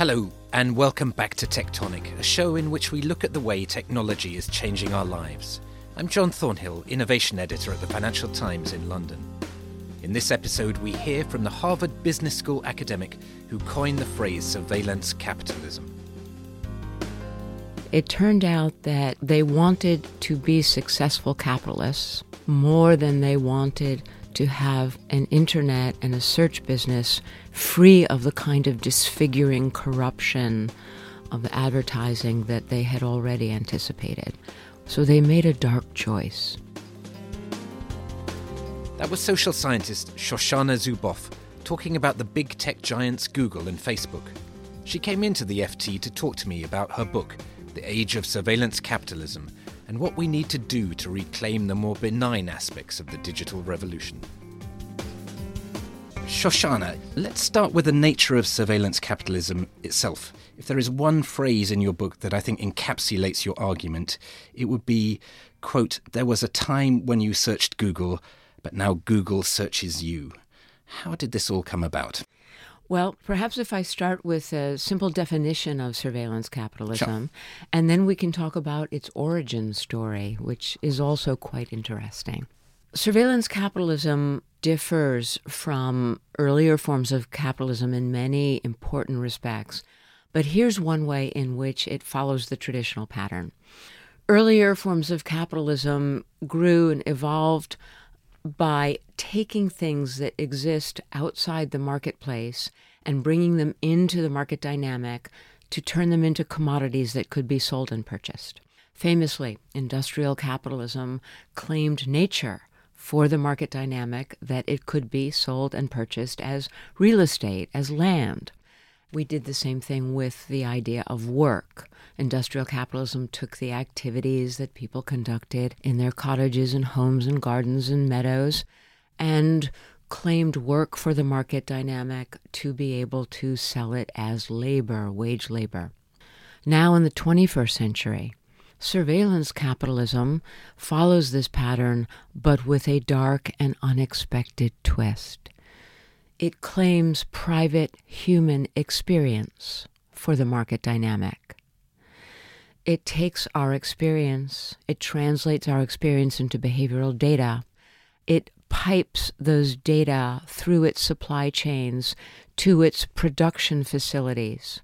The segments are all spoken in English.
Hello, and welcome back to Tectonic, a show in which we look at the way technology is changing our lives. I'm John Thornhill, Innovation Editor at the Financial Times in London. In this episode, we hear from the Harvard Business School academic who coined the phrase surveillance capitalism. It turned out that they wanted to be successful capitalists more than they wanted to have an internet and a search business free of the kind of disfiguring corruption of advertising that they had already anticipated. So they made a dark choice. That was social scientist Shoshana Zuboff talking about the big tech giants Google and Facebook. She came into the FT to talk to me about her book, The Age of Surveillance Capitalism, and what we need to do to reclaim the more benign aspects of the digital revolution. Shoshana, let's start with the nature of surveillance capitalism itself. If there is one phrase in your book that I think encapsulates your argument, it would be, quote, there was a time when you searched Google, but now Google searches you. How did this all come about? Well, perhaps if I start with a simple definition of surveillance capitalism, Sure. and then we can talk about its origin story, which is also quite interesting. Surveillance capitalism differs from earlier forms of capitalism in many important respects, but here's one way in which it follows the traditional pattern. Earlier forms of capitalism grew and evolved by taking things that exist outside the marketplace and bringing them into the market dynamic to turn them into commodities that could be sold and purchased. Famously, industrial capitalism claimed nature for the market dynamic that it could be sold and purchased as real estate, as land. We did the same thing with the idea of work. Industrial capitalism took the activities that people conducted in their cottages and homes and gardens and meadows and claimed work for the market dynamic to be able to sell it as labor, wage labor. Now, in the 21st century, surveillance capitalism follows this pattern, but with a dark and unexpected twist it claims private human experience for the market dynamic. It takes our experience, it translates our experience into behavioral data, it pipes those data through its supply chains to its production facilities,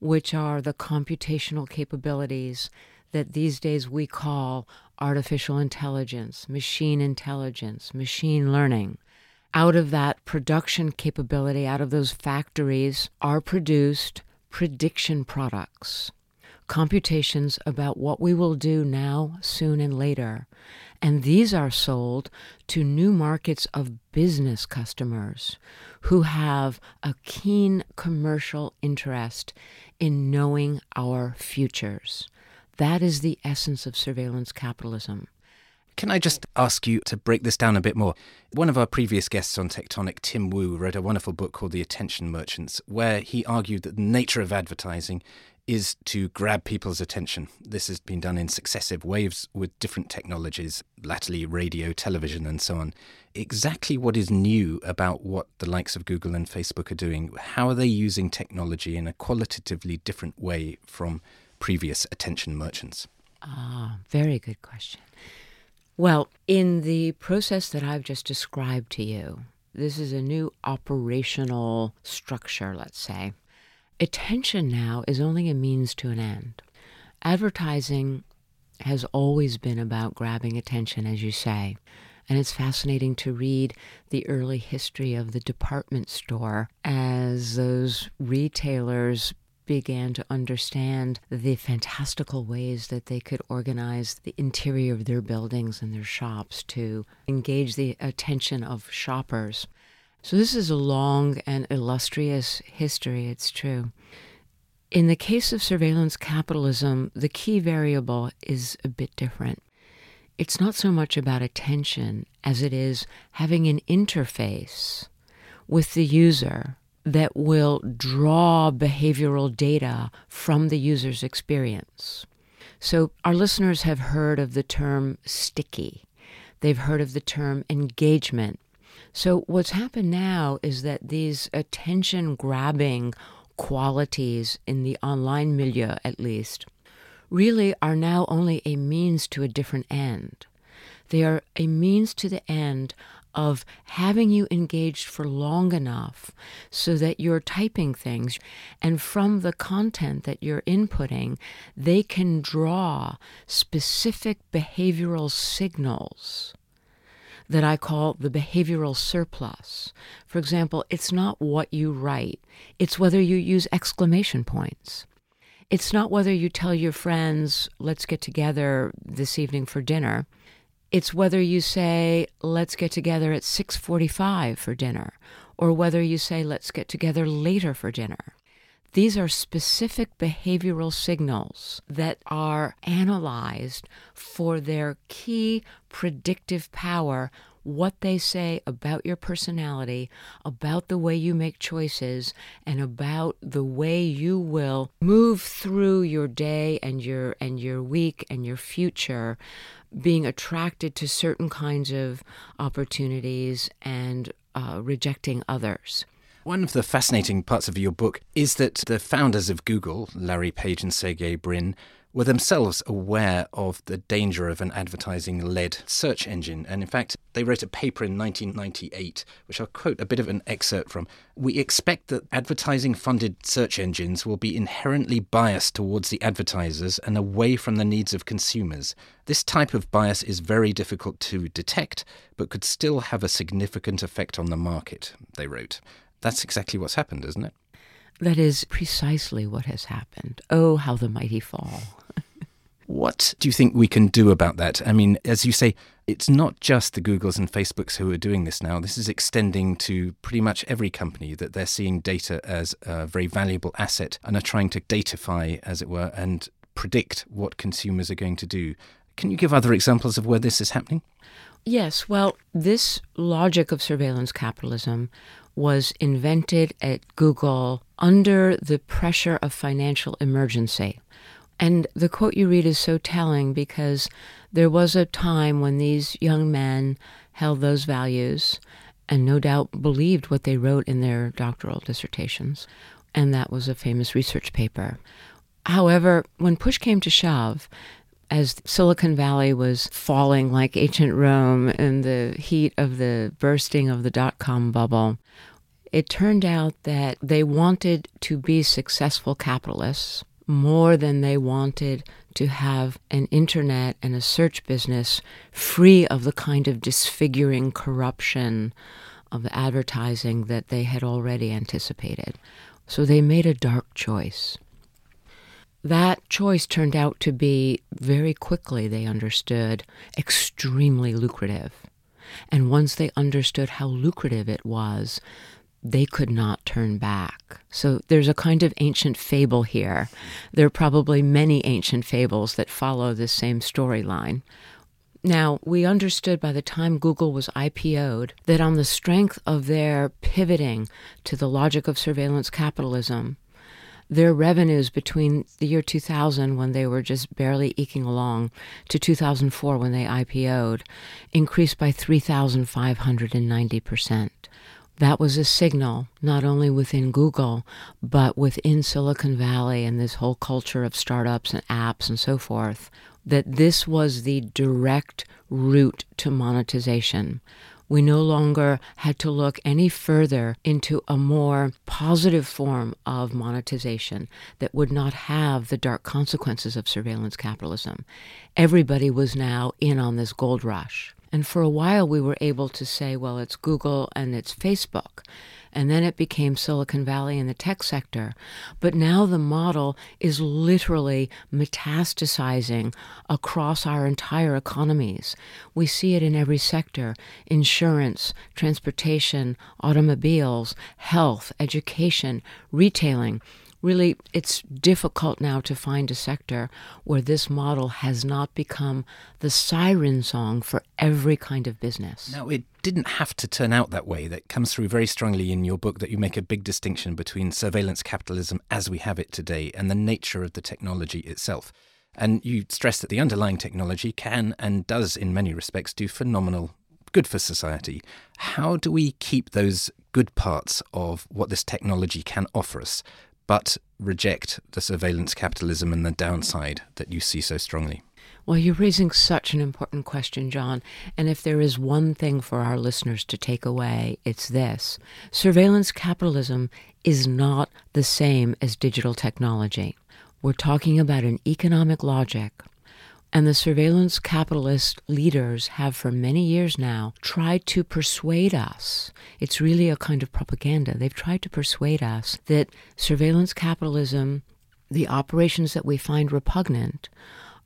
which are the computational capabilities that these days we call artificial intelligence, machine intelligence, machine learning out of that production capability, out of those factories, are produced prediction products, computations about what we will do now, soon, and later. And these are sold to new markets of business customers who have a keen commercial interest in knowing our futures. That is the essence of surveillance capitalism. Can I just ask you to break this down a bit more? One of our previous guests on Tectonic, Tim Wu, wrote a wonderful book called The Attention Merchants, where he argued that the nature of advertising is to grab people's attention. This has been done in successive waves with different technologies, latterly radio, television, and so on. Exactly what is new about what the likes of Google and Facebook are doing? How are they using technology in a qualitatively different way from previous attention merchants? Ah, very good question. Well, in the process that I've just described to you, this is a new operational structure, let's say. Attention now is only a means to an end. Advertising has always been about grabbing attention, as you say. And it's fascinating to read the early history of the department store as those retailers began to understand the fantastical ways that they could organize the interior of their buildings and their shops to engage the attention of shoppers. So, this is a long and illustrious history, it's true. In the case of surveillance capitalism, the key variable is a bit different. It's not so much about attention as it is having an interface with the user that will draw behavioral data from the user's experience. So, our listeners have heard of the term sticky, they've heard of the term engagement. So, what's happened now is that these attention grabbing qualities in the online milieu, at least, really are now only a means to a different end. They are a means to the end of having you engaged for long enough so that you're typing things and from the content that you're inputting, they can draw specific behavioral signals that I call the behavioral surplus. For example, it's not what you write, it's whether you use exclamation points. It's not whether you tell your friends, let's get together this evening for dinner. It's whether you say, let's get together at 6:45 for dinner, or whether you say, let's get together later for dinner. These are specific behavioral signals that are analyzed for their key predictive power what they say about your personality, about the way you make choices, and about the way you will move through your day and your and your week and your future being attracted to certain kinds of opportunities and uh, rejecting others. One of the fascinating parts of your book is that the founders of Google, Larry Page and Sergey Brin, were themselves aware of the danger of an advertising led search engine. And in fact, they wrote a paper in 1998, which I'll quote a bit of an excerpt from. We expect that advertising funded search engines will be inherently biased towards the advertisers and away from the needs of consumers. This type of bias is very difficult to detect, but could still have a significant effect on the market, they wrote. That's exactly what's happened, isn't it? That is precisely what has happened. Oh, how the mighty fall. What do you think we can do about that? I mean, as you say, it's not just the Googles and Facebooks who are doing this now. This is extending to pretty much every company that they're seeing data as a very valuable asset and are trying to datify, as it were, and predict what consumers are going to do. Can you give other examples of where this is happening? Yes. Well, this logic of surveillance capitalism was invented at Google under the pressure of financial emergency. And the quote you read is so telling because there was a time when these young men held those values and no doubt believed what they wrote in their doctoral dissertations. And that was a famous research paper. However, when push came to shove, as Silicon Valley was falling like ancient Rome in the heat of the bursting of the dot com bubble, it turned out that they wanted to be successful capitalists more than they wanted to have an internet and a search business free of the kind of disfiguring corruption of advertising that they had already anticipated. So they made a dark choice. That choice turned out to be very quickly, they understood, extremely lucrative. And once they understood how lucrative it was, they could not turn back. So there's a kind of ancient fable here. There are probably many ancient fables that follow this same storyline. Now, we understood by the time Google was IPO'd that on the strength of their pivoting to the logic of surveillance capitalism, their revenues between the year 2000, when they were just barely eking along, to 2004, when they IPO'd, increased by 3,590%. That was a signal, not only within Google, but within Silicon Valley and this whole culture of startups and apps and so forth, that this was the direct route to monetization we no longer had to look any further into a more positive form of monetization that would not have the dark consequences of surveillance capitalism. Everybody was now in on this gold rush. And for a while, we were able to say, well, it's Google and it's Facebook and then it became Silicon Valley and the tech sector. But now the model is literally metastasizing across our entire economies. We see it in every sector insurance, transportation, automobiles, health, education, retailing really it's difficult now to find a sector where this model has not become the siren song for every kind of business. Now, it didn't have to turn out that way. That comes through very strongly in your book that you make a big distinction between surveillance capitalism as we have it today and the nature of the technology itself. And you stress that the underlying technology can and does, in many respects, do phenomenal good for society. How do we keep those good parts of what this technology can offer us, but reject the surveillance capitalism and the downside that you see so strongly? Well, you're raising such an important question, John. And if there is one thing for our listeners to take away, it's this surveillance capitalism is not the same as digital technology. We're talking about an economic logic. And the surveillance capitalist leaders have for many years now tried to persuade us. It's really a kind of propaganda. They've tried to persuade us that surveillance capitalism, the operations that we find repugnant,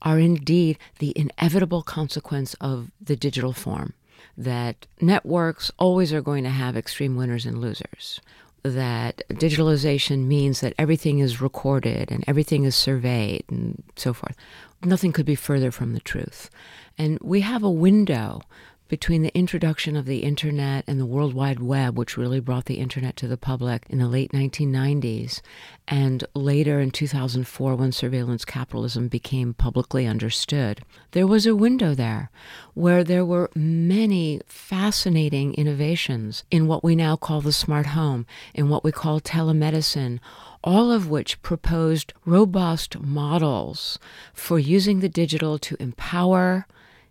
are indeed the inevitable consequence of the digital form. That networks always are going to have extreme winners and losers. That digitalization means that everything is recorded and everything is surveyed and so forth. Nothing could be further from the truth. And we have a window between the introduction of the internet and the World Wide Web, which really brought the internet to the public in the late 1990s, and later in 2004 when surveillance capitalism became publicly understood, there was a window there where there were many fascinating innovations in what we now call the smart home, in what we call telemedicine, all of which proposed robust models for using the digital to empower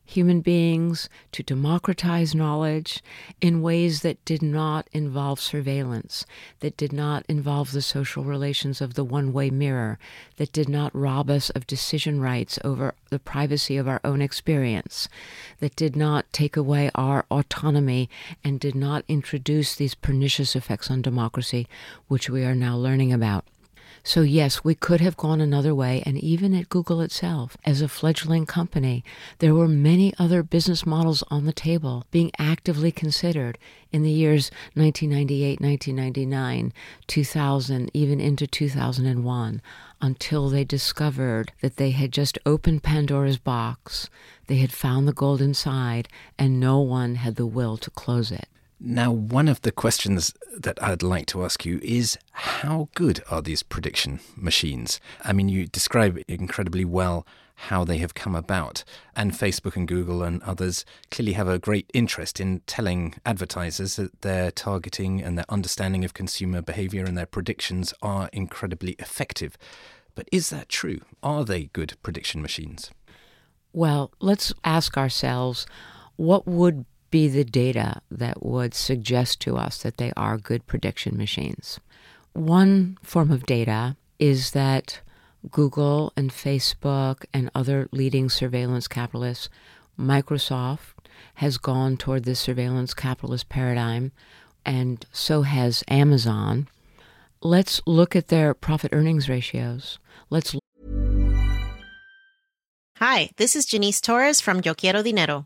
human beings to democratize knowledge in ways that did not involve surveillance, that did not involve the social relations of the one way mirror, that did not rob us of decision rights over the privacy of our own experience, that did not take away our autonomy and did not introduce these pernicious effects on democracy, which we are now learning about. So, yes, we could have gone another way. And even at Google itself, as a fledgling company, there were many other business models on the table being actively considered in the years 1998, 1999, 2000, even into 2001, until they discovered that they had just opened Pandora's box, they had found the gold inside, and no one had the will to close it. Now, one of the questions that I'd like to ask you is how good are these prediction machines? I mean, you describe incredibly well how they have come about, and Facebook and Google and others clearly have a great interest in telling advertisers that their targeting and their understanding of consumer behavior and their predictions are incredibly effective. But is that true? Are they good prediction machines? Well, let's ask ourselves what would be the data that would suggest to us that they are good prediction machines. One form of data is that Google and Facebook and other leading surveillance capitalists, Microsoft, has gone toward this surveillance capitalist paradigm, and so has Amazon. Let's look at their profit earnings ratios. Let's. Hi, this is Janice Torres from Yo Quiero Dinero.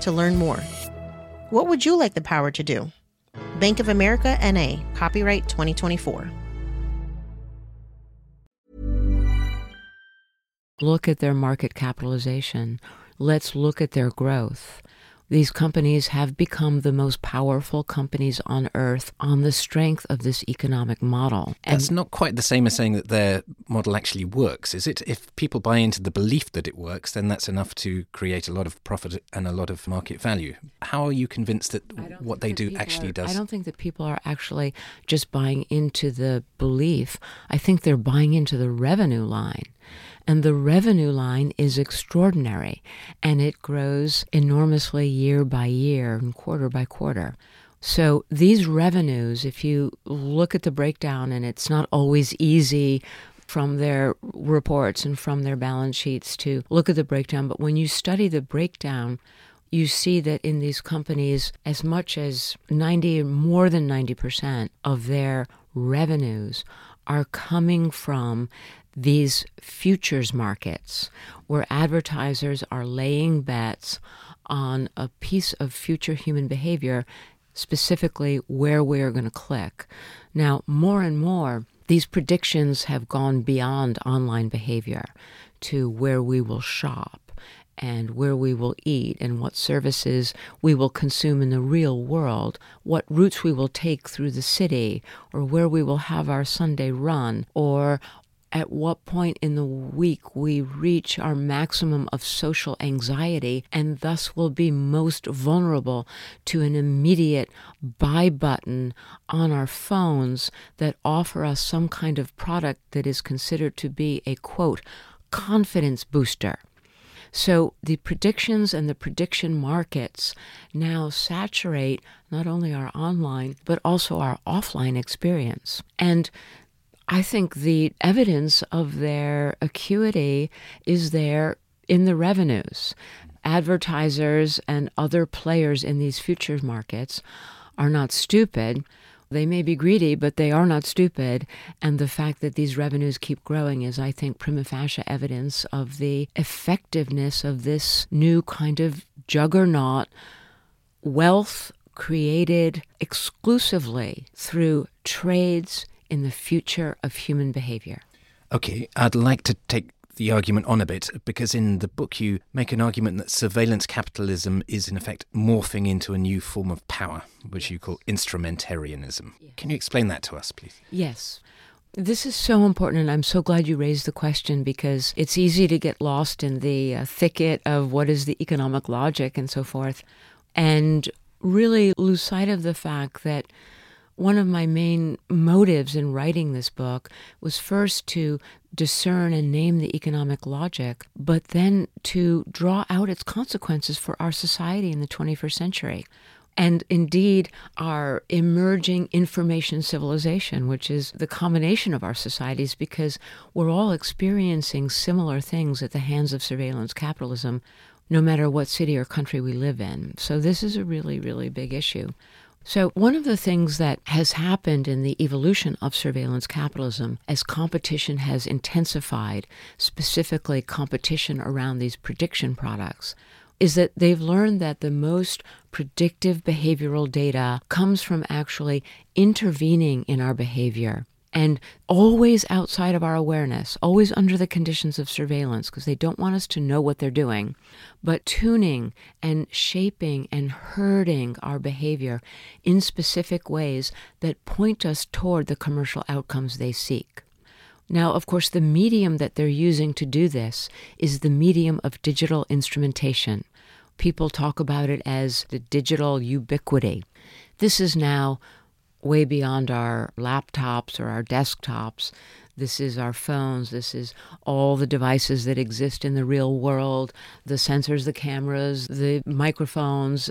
to learn more. What would you like the power to do? Bank of America NA, copyright 2024. Look at their market capitalization. Let's look at their growth. These companies have become the most powerful companies on earth on the strength of this economic model. And That's not quite the same as saying that their model actually works, is it? If people buy into the belief that it works, then that's enough to create a lot of profit and a lot of market value. How are you convinced that what they do actually are, does? I don't think that people are actually just buying into the belief. I think they're buying into the revenue line. And the revenue line is extraordinary and it grows enormously year by year and quarter by quarter. So these revenues, if you look at the breakdown, and it's not always easy from their reports and from their balance sheets to look at the breakdown, but when you study the breakdown, you see that in these companies, as much as 90, more than 90% of their revenues are coming from these futures markets where advertisers are laying bets on a piece of future human behavior, specifically where we are going to click. Now, more and more, these predictions have gone beyond online behavior to where we will shop and where we will eat and what services we will consume in the real world, what routes we will take through the city, or where we will have our Sunday run, or at what point in the week we reach our maximum of social anxiety and thus will be most vulnerable to an immediate buy button on our phones that offer us some kind of product that is considered to be a quote confidence booster. So the predictions and the prediction markets now saturate not only our online, but also our offline experience. And I think the evidence of their acuity is there in the revenues. Advertisers and other players in these futures markets are not stupid. They may be greedy, but they are not stupid. And the fact that these revenues keep growing is, I think, prima facie evidence of the effectiveness of this new kind of juggernaut wealth created exclusively through trades in the future of human behavior. Okay, I'd like to take the argument on a bit because in the book you make an argument that surveillance capitalism is in effect morphing into a new form of power, which you call instrumentarianism. Can you explain that to us, please? Yes. This is so important, and I'm so glad you raised the question because it's easy to get lost in the uh, thicket of what is the economic logic and so forth, and really lose sight of the fact that one of my main motives in writing this book was first to discern and name the economic logic, but then to draw out its consequences for our society in the 21st century. And indeed, our emerging information civilization, which is the combination of our societies, because we're all experiencing similar things at the hands of surveillance capitalism, no matter what city or country we live in. So, this is a really, really big issue. So, one of the things that has happened in the evolution of surveillance capitalism as competition has intensified, specifically competition around these prediction products, is that they've learned that the most predictive behavioral data comes from actually intervening in our behavior and always outside of our awareness, always under the conditions of surveillance, because they don't want us to know what they're doing, but tuning and shaping and herding our behavior in specific ways that point us toward the commercial outcomes they seek. Now, of course, the medium that they're using to do this is the medium of digital instrumentation. People talk about it as the digital ubiquity. This is now way beyond our laptops or our desktops. This is our phones. This is all the devices that exist in the real world the sensors, the cameras, the microphones,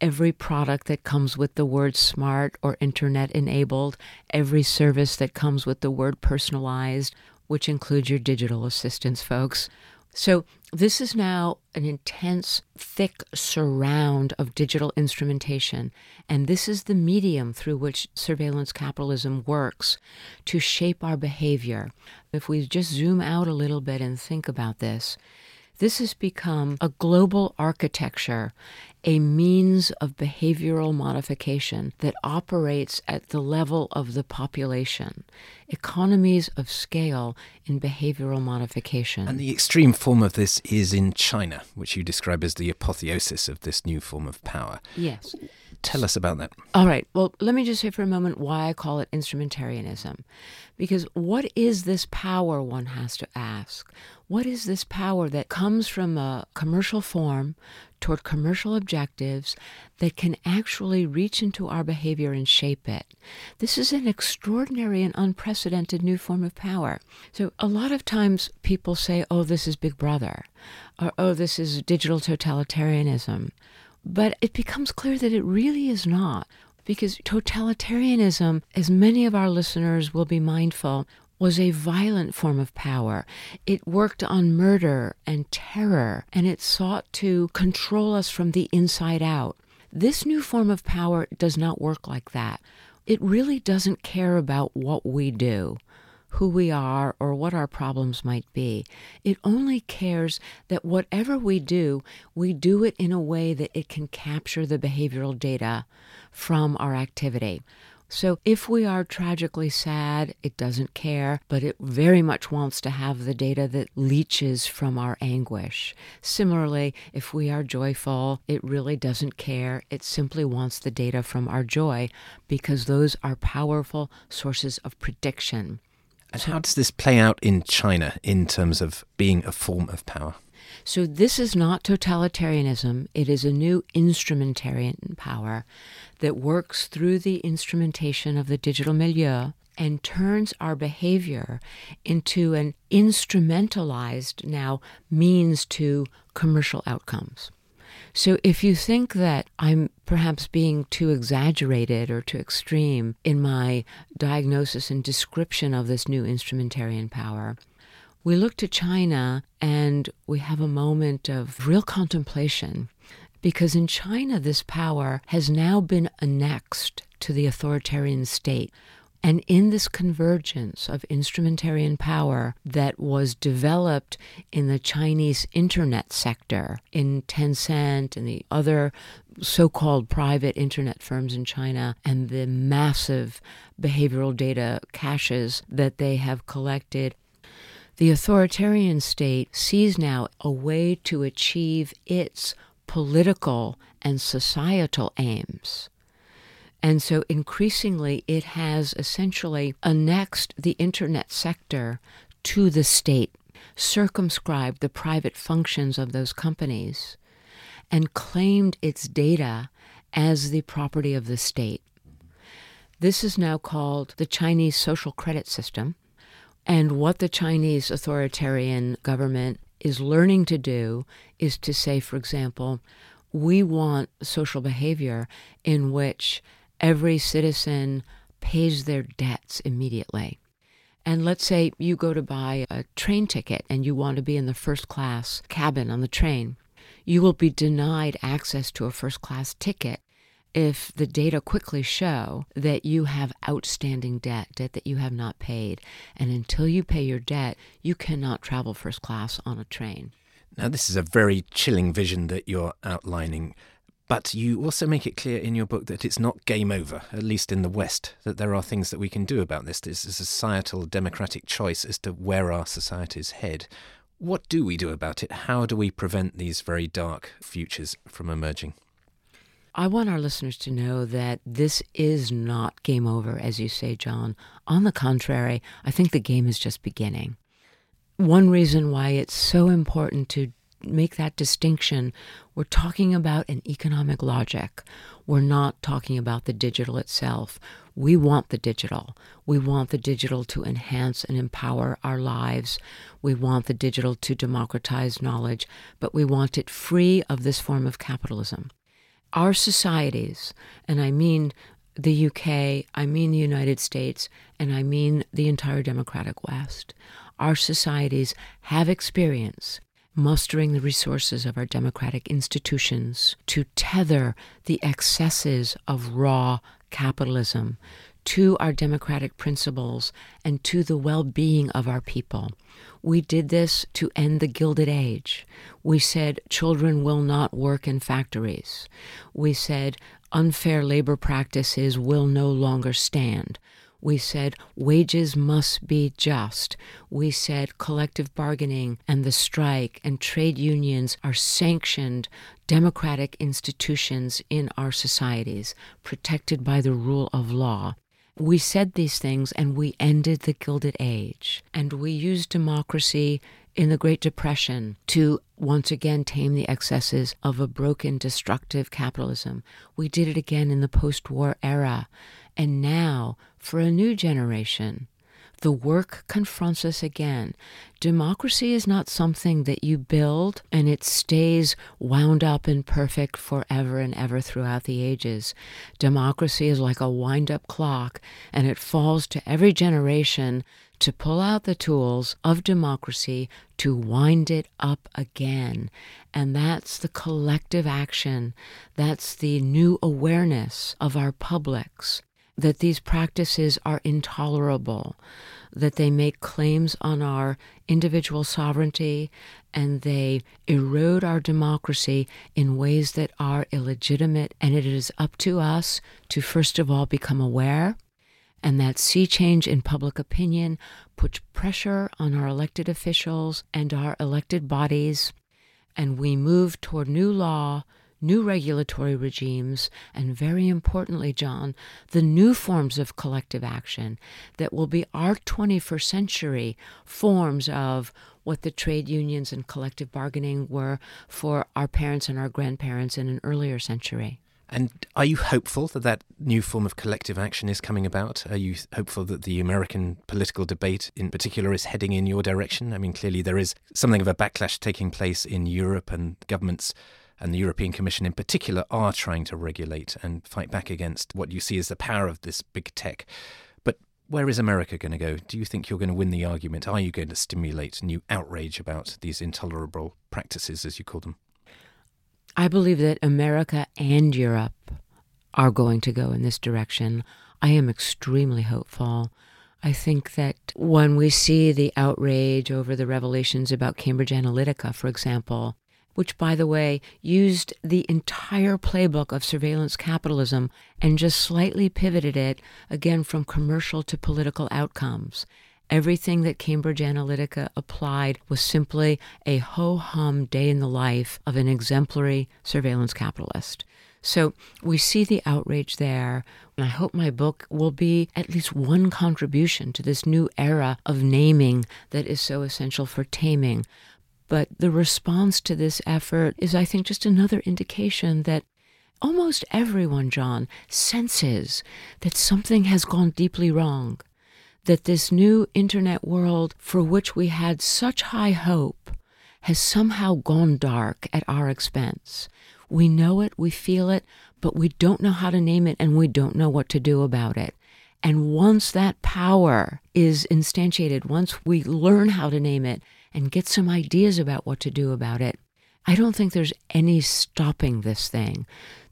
every product that comes with the word smart or internet enabled, every service that comes with the word personalized, which includes your digital assistants, folks. So, this is now an intense, thick surround of digital instrumentation, and this is the medium through which surveillance capitalism works to shape our behavior. If we just zoom out a little bit and think about this, this has become a global architecture, a means of behavioral modification that operates at the level of the population, economies of scale in behavioral modification. And the extreme form of this is in China, which you describe as the apotheosis of this new form of power. Yes. Tell us about that. All right. Well, let me just say for a moment why I call it instrumentarianism. Because what is this power, one has to ask? What is this power that comes from a commercial form toward commercial objectives that can actually reach into our behavior and shape it? This is an extraordinary and unprecedented new form of power. So, a lot of times people say, oh, this is Big Brother, or oh, this is digital totalitarianism. But it becomes clear that it really is not, because totalitarianism, as many of our listeners will be mindful, was a violent form of power. It worked on murder and terror, and it sought to control us from the inside out. This new form of power does not work like that. It really doesn't care about what we do who we are or what our problems might be. It only cares that whatever we do, we do it in a way that it can capture the behavioral data from our activity. So if we are tragically sad, it doesn't care, but it very much wants to have the data that leaches from our anguish. Similarly, if we are joyful, it really doesn't care. It simply wants the data from our joy because those are powerful sources of prediction. And how does this play out in China in terms of being a form of power? So, this is not totalitarianism. It is a new instrumentarian power that works through the instrumentation of the digital milieu and turns our behavior into an instrumentalized now means to commercial outcomes. So if you think that I'm perhaps being too exaggerated or too extreme in my diagnosis and description of this new instrumentarian power, we look to China and we have a moment of real contemplation because in China, this power has now been annexed to the authoritarian state. And in this convergence of instrumentarian power that was developed in the Chinese internet sector, in Tencent and the other so called private internet firms in China, and the massive behavioral data caches that they have collected, the authoritarian state sees now a way to achieve its political and societal aims. And so increasingly, it has essentially annexed the internet sector to the state, circumscribed the private functions of those companies, and claimed its data as the property of the state. This is now called the Chinese social credit system. And what the Chinese authoritarian government is learning to do is to say, for example, we want social behavior in which every citizen pays their debts immediately. And let's say you go to buy a train ticket and you want to be in the first class cabin on the train. You will be denied access to a first class ticket if the data quickly show that you have outstanding debt, debt that you have not paid. And until you pay your debt, you cannot travel first class on a train. Now, this is a very chilling vision that you're outlining. But you also make it clear in your book that it's not game over, at least in the West, that there are things that we can do about this. Is a societal democratic choice as to where our societies head. What do we do about it? How do we prevent these very dark futures from emerging? I want our listeners to know that this is not game over, as you say, John. On the contrary, I think the game is just beginning. One reason why it's so important to make that distinction, we're talking about an economic logic. We're not talking about the digital itself. We want the digital. We want the digital to enhance and empower our lives. We want the digital to democratize knowledge, but we want it free of this form of capitalism our societies, and I mean the UK, I mean the United States, and I mean the entire democratic West, our societies have experience mustering the resources of our democratic institutions to tether the excesses of raw capitalism to our democratic principles and to the well being of our people. We did this to end the Gilded Age. We said children will not work in factories. We said unfair labor practices will no longer stand. We said wages must be just. We said collective bargaining and the strike and trade unions are sanctioned democratic institutions in our societies, protected by the rule of law. We said these things and we ended the Gilded Age. And we used democracy in the Great Depression to once again tame the excesses of a broken, destructive capitalism. We did it again in the post war era. And now, for a new generation, the work confronts us again. Democracy is not something that you build and it stays wound up and perfect forever and ever throughout the ages. Democracy is like a wind up clock and it falls to every generation to pull out the tools of democracy to wind it up again. And that's the collective action. That's the new awareness of our publics that these practices are intolerable, that they make claims on our individual sovereignty and they erode our democracy in ways that are illegitimate. And it is up to us to, first of all, become aware. And that sea change in public opinion puts pressure on our elected officials and our elected bodies. And we move toward new law, new regulatory regimes, and very importantly, John, the new forms of collective action that will be our 21st century forms of what the trade unions and collective bargaining were for our parents and our grandparents in an earlier century. And are you hopeful that that new form of collective action is coming about? Are you hopeful that the American political debate in particular is heading in your direction? I mean, clearly there is something of a backlash taking place in Europe, and governments and the European Commission in particular are trying to regulate and fight back against what you see as the power of this big tech. But where is America going to go? Do you think you're going to win the argument? Are you going to stimulate new outrage about these intolerable practices, as you call them? I believe that America and Europe are going to go in this direction. I am extremely hopeful. I think that when we see the outrage over the revelations about Cambridge Analytica, for example, which, by the way, used the entire playbook of surveillance capitalism and just slightly pivoted it again from commercial to political outcomes. Everything that Cambridge Analytica applied was simply a ho hum day in the life of an exemplary surveillance capitalist. So we see the outrage there. And I hope my book will be at least one contribution to this new era of naming that is so essential for taming. But the response to this effort is, I think, just another indication that almost everyone, John, senses that something has gone deeply wrong, that this new internet world for which we had such high hope has somehow gone dark at our expense. We know it, we feel it, but we don't know how to name it and we don't know what to do about it. And once that power is instantiated, once we learn how to name it, and get some ideas about what to do about it. I don't think there's any stopping this thing.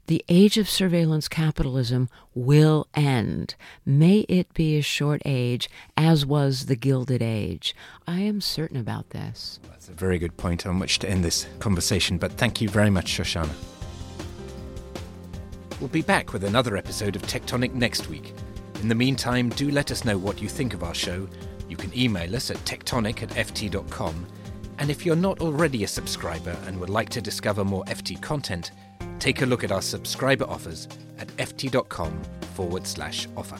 The age of surveillance capitalism will end. May it be a short age, as was the Gilded Age. I am certain about this. That's a very good point on which to end this conversation, but thank you very much, Shoshana. We'll be back with another episode of Tectonic next week. In the meantime, do let us know what you think of our show you can email us at tectonic at ft.com. And if you're not already a subscriber and would like to discover more FT content, take a look at our subscriber offers at ft.com forward slash offer.